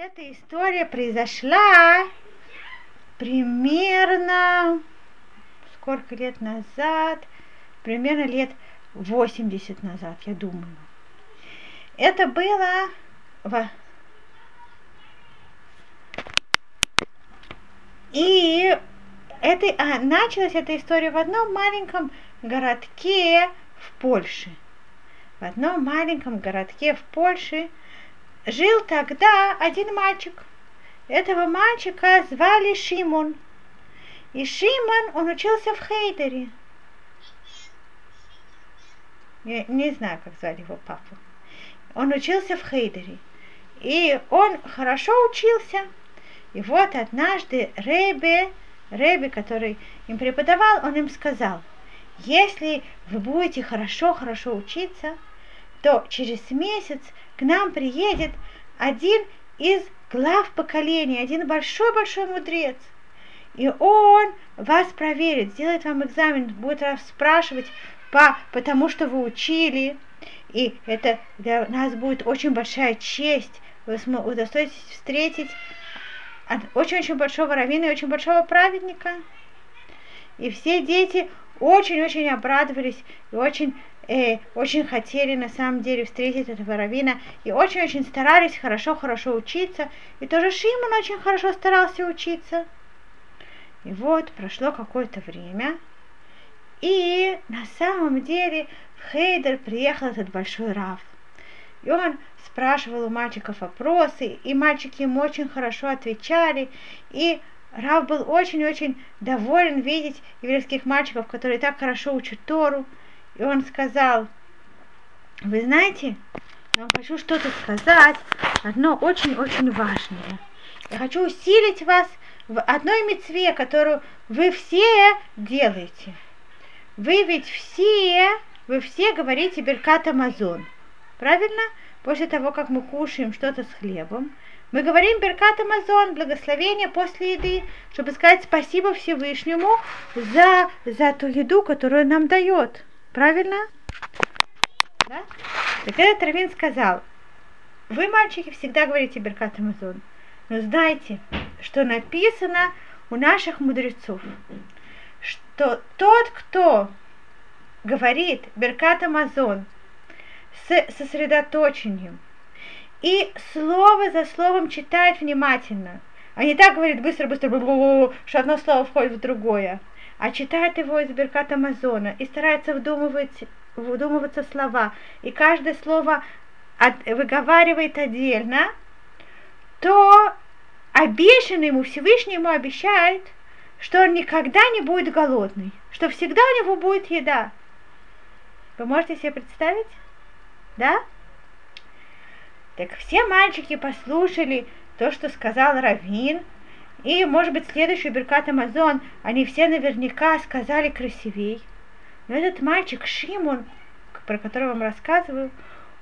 эта история произошла примерно сколько лет назад, примерно лет 80 назад, я думаю. Это было в... И это, а, началась эта история в одном маленьком городке в Польше. В одном маленьком городке в Польше жил тогда один мальчик. Этого мальчика звали Шимон. И Шимон, он учился в Хейдере. Я не знаю, как звали его папу. Он учился в Хейдере. И он хорошо учился. И вот однажды Ребе, Ребе, который им преподавал, он им сказал, если вы будете хорошо-хорошо учиться, то через месяц к нам приедет один из глав поколения, один большой-большой мудрец. И он вас проверит, сделает вам экзамен, будет вас спрашивать по, потому что вы учили. И это для нас будет очень большая честь. Вы удостоитесь встретить очень-очень большого раввина и очень большого праведника. И все дети очень-очень обрадовались и очень э, очень хотели на самом деле встретить этого равина и очень-очень старались хорошо-хорошо учиться. И тоже Шимон очень хорошо старался учиться. И вот прошло какое-то время, и на самом деле в Хейдер приехал этот большой Рав. И он спрашивал у мальчиков вопросы, и мальчики ему очень хорошо отвечали, и Рав был очень-очень доволен видеть еврейских мальчиков, которые так хорошо учат Тору. И он сказал, вы знаете, я вам хочу что-то сказать, одно очень-очень важное. Я хочу усилить вас в одной мецве, которую вы все делаете. Вы ведь все, вы все говорите Беркат Амазон. Правильно? После того, как мы кушаем что-то с хлебом, мы говорим Беркат Амазон, благословение после еды, чтобы сказать спасибо Всевышнему за, за ту еду, которую он нам дает. Правильно? Да? Так этот Равин сказал, вы, мальчики, всегда говорите Беркат Амазон, но знайте, что написано у наших мудрецов, что тот, кто говорит Беркат Амазон с сосредоточением и слово за словом читает внимательно, а не так говорит быстро-быстро, что одно слово входит в другое, а читает его из Беркат Амазона и старается вдумывать, вдумываться слова, и каждое слово от, выговаривает отдельно, то обещанный ему Всевышний ему обещает, что он никогда не будет голодный, что всегда у него будет еда. Вы можете себе представить? Да? Так все мальчики послушали то, что сказал Равин, и, может быть, следующий Беркат Амазон, они все наверняка сказали красивей. Но этот мальчик Шимон, про которого вам рассказываю,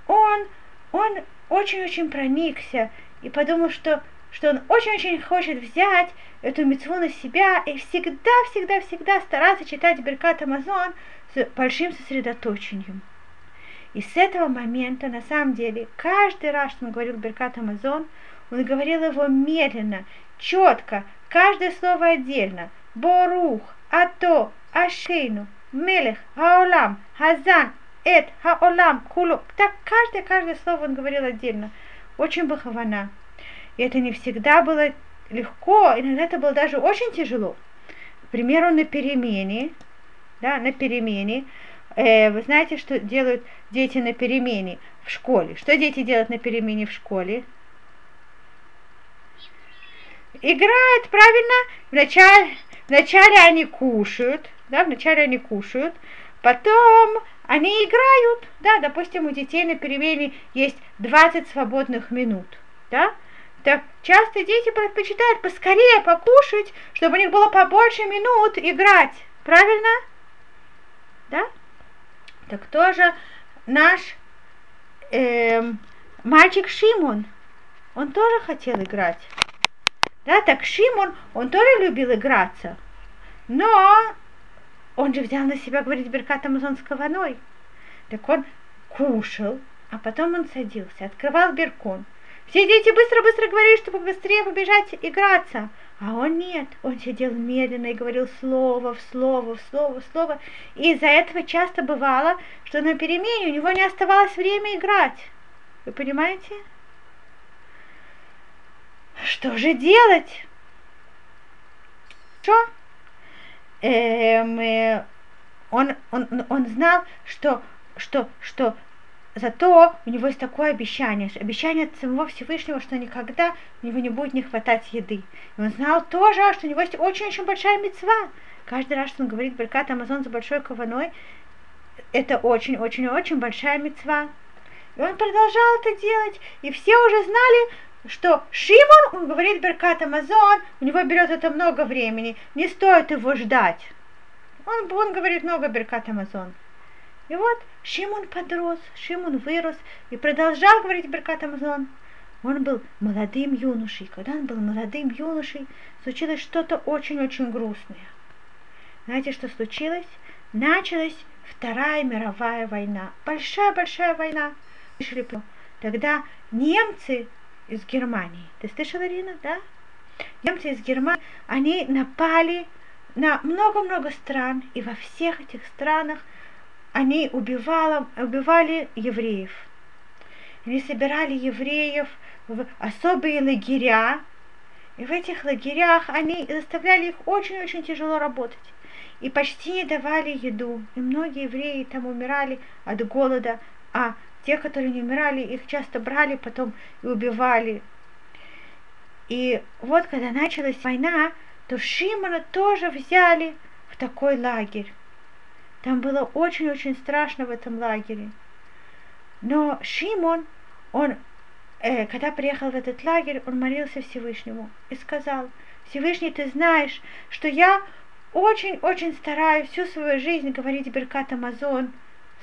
он, он очень-очень проникся и подумал, что, что он очень-очень хочет взять эту мецву на себя и всегда-всегда-всегда стараться читать Беркат Амазон с большим сосредоточением. И с этого момента, на самом деле, каждый раз, что он говорил Беркат Амазон, он говорил его медленно, четко, каждое слово отдельно. Борух, Ато, Ашейну, Мелех, Хаолам, Хазан, Эт, Хаолам, Кулу. Так каждое-каждое слово он говорил отдельно. Очень бахавана. И это не всегда было легко, иногда это было даже очень тяжело. К примеру, на перемене, да, на перемене, э, вы знаете, что делают дети на перемене в школе? Что дети делают на перемене в школе? Играют, правильно? Вначале, вначале они кушают, да, вначале они кушают, потом они играют, да, допустим, у детей на перемене есть 20 свободных минут, да, так часто дети предпочитают поскорее покушать, чтобы у них было побольше минут играть, правильно? Да? Так тоже наш эм, мальчик Шимон, он тоже хотел играть. Да, так Шимон, он тоже любил играться, но он же взял на себя говорить Беркат Амазон с кованой. Так он кушал, а потом он садился, открывал Беркон, Все дети быстро-быстро говорили, чтобы быстрее побежать играться. А он нет, он сидел медленно и говорил слово в слово, в слово, в слово. И из-за этого часто бывало, что на перемене у него не оставалось время играть. Вы понимаете? Что же делать? Что? Эм, э, он, он, он знал, что, что, что зато у него есть такое обещание, обещание от самого Всевышнего, что никогда у него не будет не хватать еды. И он знал тоже, что у него есть очень-очень большая мецва. Каждый раз, что он говорит Беркат Амазон за большой кованой, это очень-очень-очень большая мецва. И он продолжал это делать, и все уже знали, что Шимон, он говорит Беркат Амазон, у него берет это много времени, не стоит его ждать. Он, он говорит много Беркат Амазон. И вот Шимон подрос, Шимон вырос и продолжал говорить Беркат Амазон. Он был молодым юношей. Когда он был молодым юношей, случилось что-то очень-очень грустное. Знаете, что случилось? Началась Вторая мировая война. Большая-большая война. Тогда немцы из Германии, ты слышала, Ирина, да? Немцы из Германии, они напали на много-много стран, и во всех этих странах они убивали, убивали евреев. Они собирали евреев в особые лагеря, и в этих лагерях они заставляли их очень-очень тяжело работать. И почти не давали еду. И многие евреи там умирали от голода, а те, которые не умирали, их часто брали потом и убивали. И вот когда началась война, то Шимона тоже взяли в такой лагерь. Там было очень-очень страшно в этом лагере. Но Шимон, он, э, когда приехал в этот лагерь, он молился Всевышнему и сказал, Всевышний, ты знаешь, что я очень-очень стараюсь всю свою жизнь говорить Беркат Амазон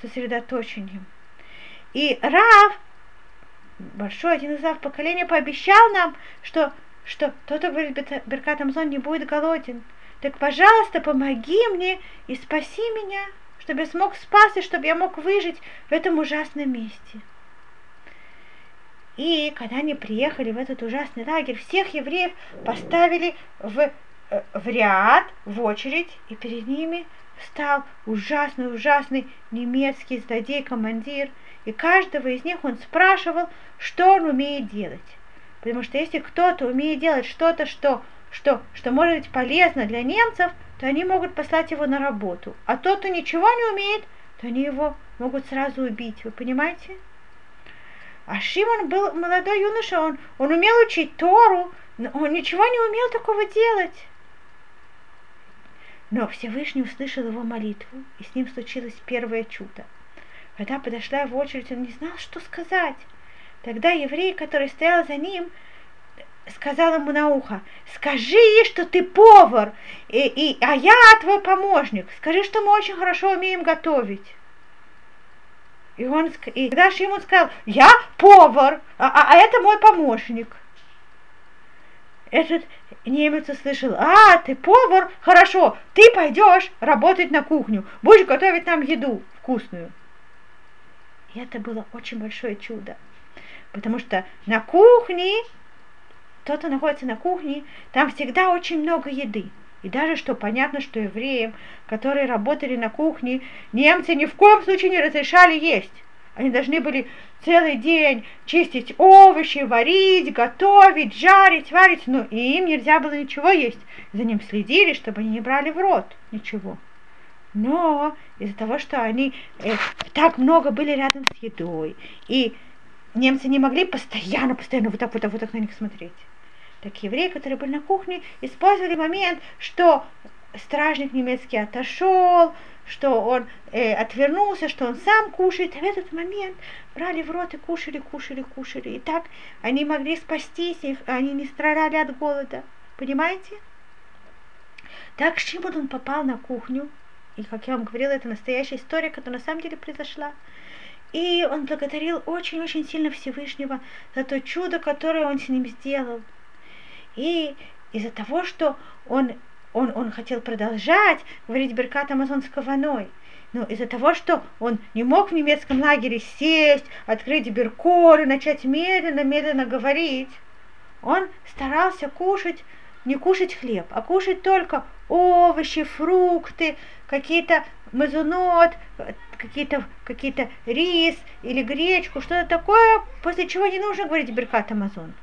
сосредоточением. И Рав, большой один из Рав поколения, пообещал нам, что, что тот, кто говорит Беркат Амазон, не будет голоден. Так, пожалуйста, помоги мне и спаси меня, чтобы я смог спасти, чтобы я мог выжить в этом ужасном месте. И когда они приехали в этот ужасный лагерь, всех евреев поставили в, э, в ряд, в очередь, и перед ними встал ужасный-ужасный немецкий злодей-командир, и каждого из них он спрашивал, что он умеет делать. Потому что если кто-то умеет делать что-то, что что, что может быть полезно для немцев, то они могут послать его на работу. А тот, кто ничего не умеет, то они его могут сразу убить. Вы понимаете? А Шимон был молодой юноша, он, он умел учить Тору, но он ничего не умел такого делать. Но Всевышний услышал его молитву, и с ним случилось первое чудо. Когда подошла его очередь, он не знал, что сказать. Тогда еврей, который стоял за ним, сказал ему на ухо, скажи ей, что ты повар, и, и, а я твой помощник. Скажи, что мы очень хорошо умеем готовить. И он, и тогда ему сказал, я повар, а, а, а это мой помощник. Этот немец услышал, а, ты повар, хорошо, ты пойдешь работать на кухню, будешь готовить нам еду вкусную. И это было очень большое чудо, потому что на кухне тот, кто находится на кухне, там всегда очень много еды. И даже что понятно, что евреям, которые работали на кухне, немцы ни в коем случае не разрешали есть. Они должны были целый день чистить овощи, варить, готовить, жарить, варить, но им нельзя было ничего есть. За ним следили, чтобы они не брали в рот ничего. Но из-за того, что они э, так много были рядом с едой, и немцы не могли постоянно, постоянно вот так, вот вот так на них смотреть так евреи, которые были на кухне, использовали момент, что стражник немецкий отошел, что он э, отвернулся, что он сам кушает, и в этот момент брали в рот и кушали, кушали, кушали. И так они могли спастись, их, они не страдали от голода. Понимаете? Так Шимон он попал на кухню, и, как я вам говорила, это настоящая история, которая на самом деле произошла. И он благодарил очень-очень сильно Всевышнего за то чудо, которое он с ним сделал. И из-за того, что он, он, он хотел продолжать говорить Беркат Амазон с Каваной, Но из-за того, что он не мог в немецком лагере сесть, открыть беркор и начать медленно-медленно говорить, он старался кушать, не кушать хлеб, а кушать только овощи, фрукты, какие-то мазунот, какие-то какие рис или гречку, что-то такое, после чего не нужно говорить Беркат Амазон.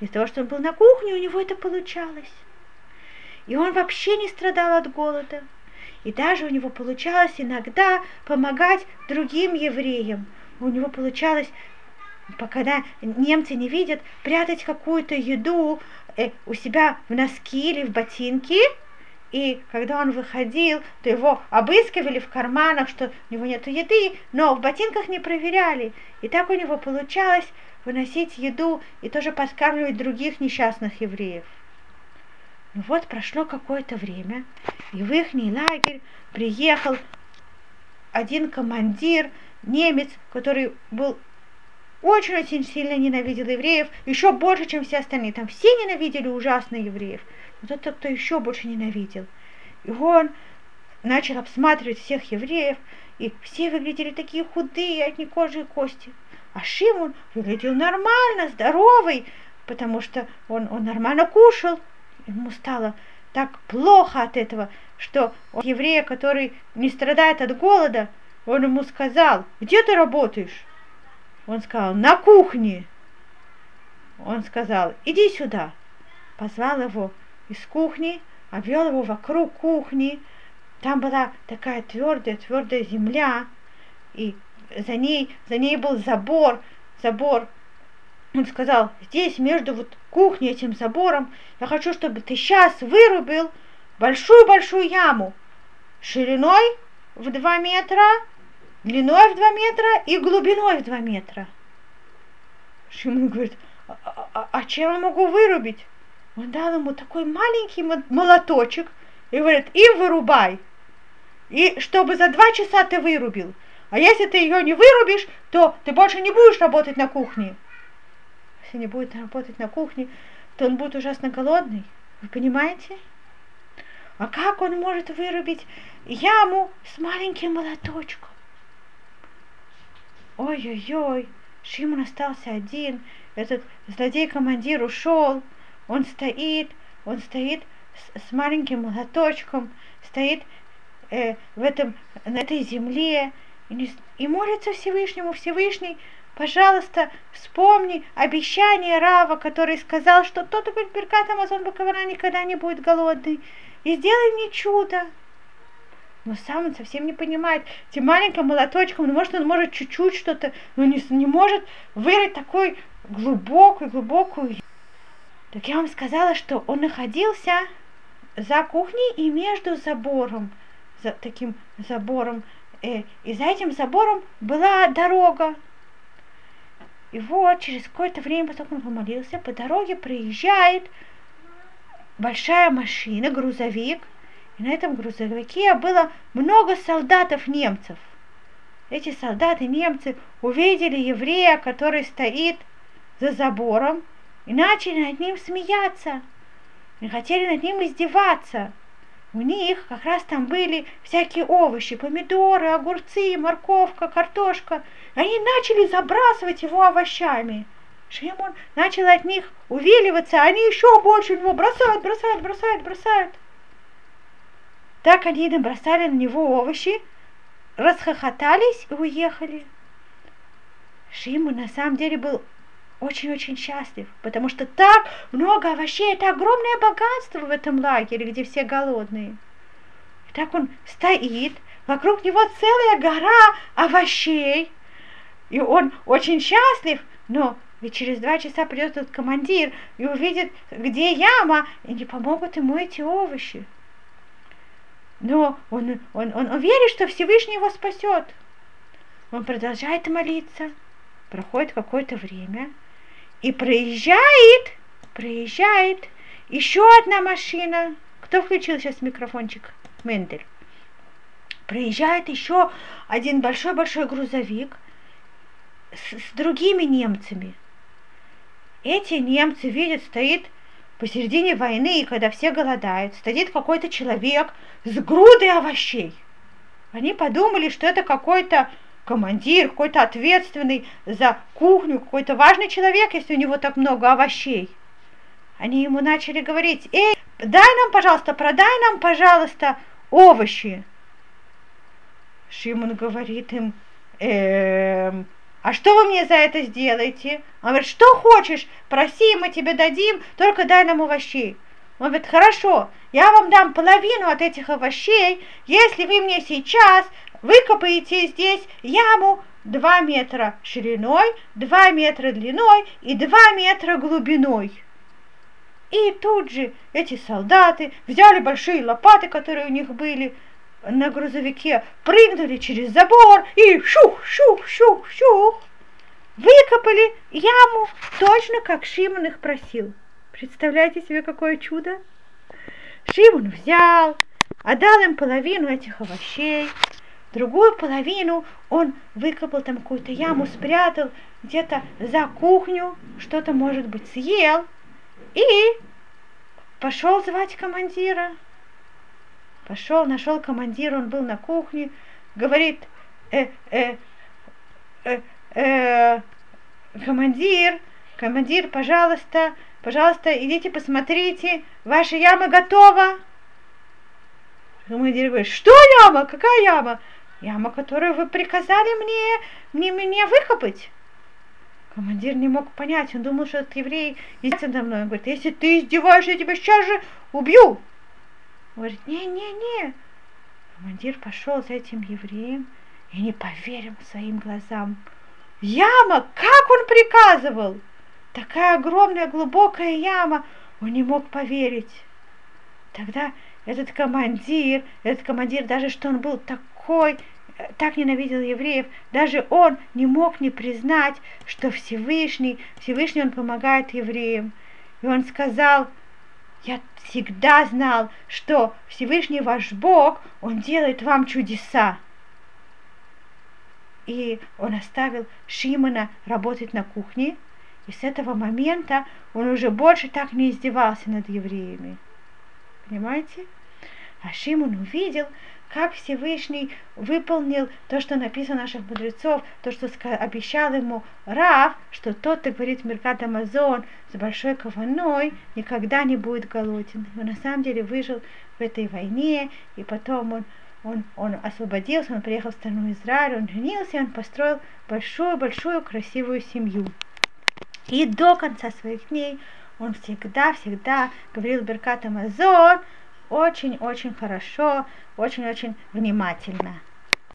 Из-за того, что он был на кухне, у него это получалось. И он вообще не страдал от голода. И даже у него получалось иногда помогать другим евреям. У него получалось, когда немцы не видят, прятать какую-то еду э, у себя в носки или в ботинки. И когда он выходил, то его обыскивали в карманах, что у него нет еды, но в ботинках не проверяли. И так у него получалось выносить еду и тоже подкармливать других несчастных евреев. Ну вот прошло какое-то время, и в их лагерь приехал один командир, немец, который был очень-очень сильно ненавидел евреев, еще больше, чем все остальные. Там все ненавидели ужасно евреев, но тот, кто еще больше ненавидел. И он начал обсматривать всех евреев, и все выглядели такие худые, одни кожи и кости. А Шимон выглядел нормально, здоровый, потому что он, он нормально кушал, ему стало так плохо от этого, что еврея, который не страдает от голода, он ему сказал, где ты работаешь? Он сказал, на кухне. Он сказал, иди сюда. Позвал его из кухни, обвел его вокруг кухни. Там была такая твердая, твердая земля, и за ней, за ней был забор, забор он сказал, здесь между вот кухней этим забором я хочу, чтобы ты сейчас вырубил большую-большую яму шириной в 2 метра, длиной в 2 метра и глубиной в 2 метра. Шимон говорит, а, а, а, а чем я могу вырубить? Он дал ему такой маленький молоточек и говорит, им вырубай. И чтобы за два часа ты вырубил. А если ты ее не вырубишь, то ты больше не будешь работать на кухне если не будет работать на кухне, то он будет ужасно голодный. Вы понимаете? А как он может вырубить яму с маленьким молоточком? Ой-ой-ой, Шимон остался один, этот злодей-командир ушел, он стоит, он стоит с, с маленьким молоточком, стоит э, в этом, на этой земле и, не, и молится Всевышнему, Всевышний Пожалуйста, вспомни обещание Рава, который сказал, что тот, кто Беркат Амазон Бакавара никогда не будет голодный. И сделай мне чудо. Но сам он совсем не понимает. Тем маленьким молоточком, ну, может, он может чуть-чуть что-то, но не, не может вырыть такой глубокую, глубокую. Так я вам сказала, что он находился за кухней и между забором, за таким забором. Э, и за этим забором была дорога. И вот через какое-то время, потом он помолился, по дороге проезжает большая машина, грузовик. И на этом грузовике было много солдатов немцев. Эти солдаты немцы увидели еврея, который стоит за забором, и начали над ним смеяться. И хотели над ним издеваться у них как раз там были всякие овощи, помидоры, огурцы, морковка, картошка. Они начали забрасывать его овощами. Шимон начал от них увиливаться, а они еще больше его бросают, бросают, бросают, бросают. Так они набросали на него овощи, расхохотались и уехали. Шимон на самом деле был очень-очень счастлив, потому что так много овощей, это огромное богатство в этом лагере, где все голодные. И так он стоит, вокруг него целая гора овощей, и он очень счастлив, но ведь через два часа придет этот командир и увидит, где яма, и не помогут ему эти овощи. Но он, он, он, он верит, что Всевышний его спасет. Он продолжает молиться. Проходит какое-то время, и проезжает, проезжает еще одна машина. Кто включил сейчас микрофончик? Мендель. Проезжает еще один большой-большой грузовик с, с другими немцами. Эти немцы видят, стоит посередине войны, когда все голодают, стоит какой-то человек с грудой овощей. они подумали, что это какой-то командир, какой-то ответственный за кухню, какой-то важный человек, если у него так много овощей. Они ему начали говорить, эй, дай нам, пожалуйста, продай нам, пожалуйста, овощи. Шимон говорит им, эм, а что вы мне за это сделаете? Он говорит, что хочешь, проси, мы тебе дадим, только дай нам овощей. Он говорит, хорошо, я вам дам половину от этих овощей, если вы мне сейчас выкопаете здесь яму 2 метра шириной, 2 метра длиной и 2 метра глубиной. И тут же эти солдаты взяли большие лопаты, которые у них были на грузовике, прыгнули через забор и шух-шух-шух-шух выкопали яму точно как Шимон их просил. Представляете себе, какое чудо? Шимон взял, отдал им половину этих овощей, другую половину он выкопал там какую-то яму, спрятал где-то за кухню, что-то, может быть, съел, и пошел звать командира. Пошел, нашел командира, он был на кухне, говорит, э, э, э, командир, командир, пожалуйста, Пожалуйста, идите посмотрите, ваша яма готова. Командир говорит, что яма? Какая яма? Яма, которую вы приказали мне, мне, мне выкопать. Командир не мог понять, он думал, что этот еврей издевается надо мной. Он говорит, если ты издеваешься, я тебя сейчас же убью. Он говорит, не-не-не. Командир пошел за этим евреем и не поверил своим глазам. Яма, как он приказывал? такая огромная глубокая яма, он не мог поверить. Тогда этот командир, этот командир, даже что он был такой, так ненавидел евреев, даже он не мог не признать, что Всевышний, Всевышний он помогает евреям. И он сказал, я всегда знал, что Всевышний ваш Бог, он делает вам чудеса. И он оставил Шимона работать на кухне, и с этого момента он уже больше так не издевался над евреями. Понимаете? А Шимон увидел, как Всевышний выполнил то, что написано наших мудрецов, то, что обещал ему Рав, что тот, кто говорит Меркат Амазон с большой кованой, никогда не будет голоден. Он на самом деле выжил в этой войне, и потом он, он, он освободился, он приехал в страну Израиль, он женился, и он построил большую-большую красивую семью. И до конца своих дней он всегда-всегда говорил Беркат Амазон очень-очень хорошо, очень-очень внимательно.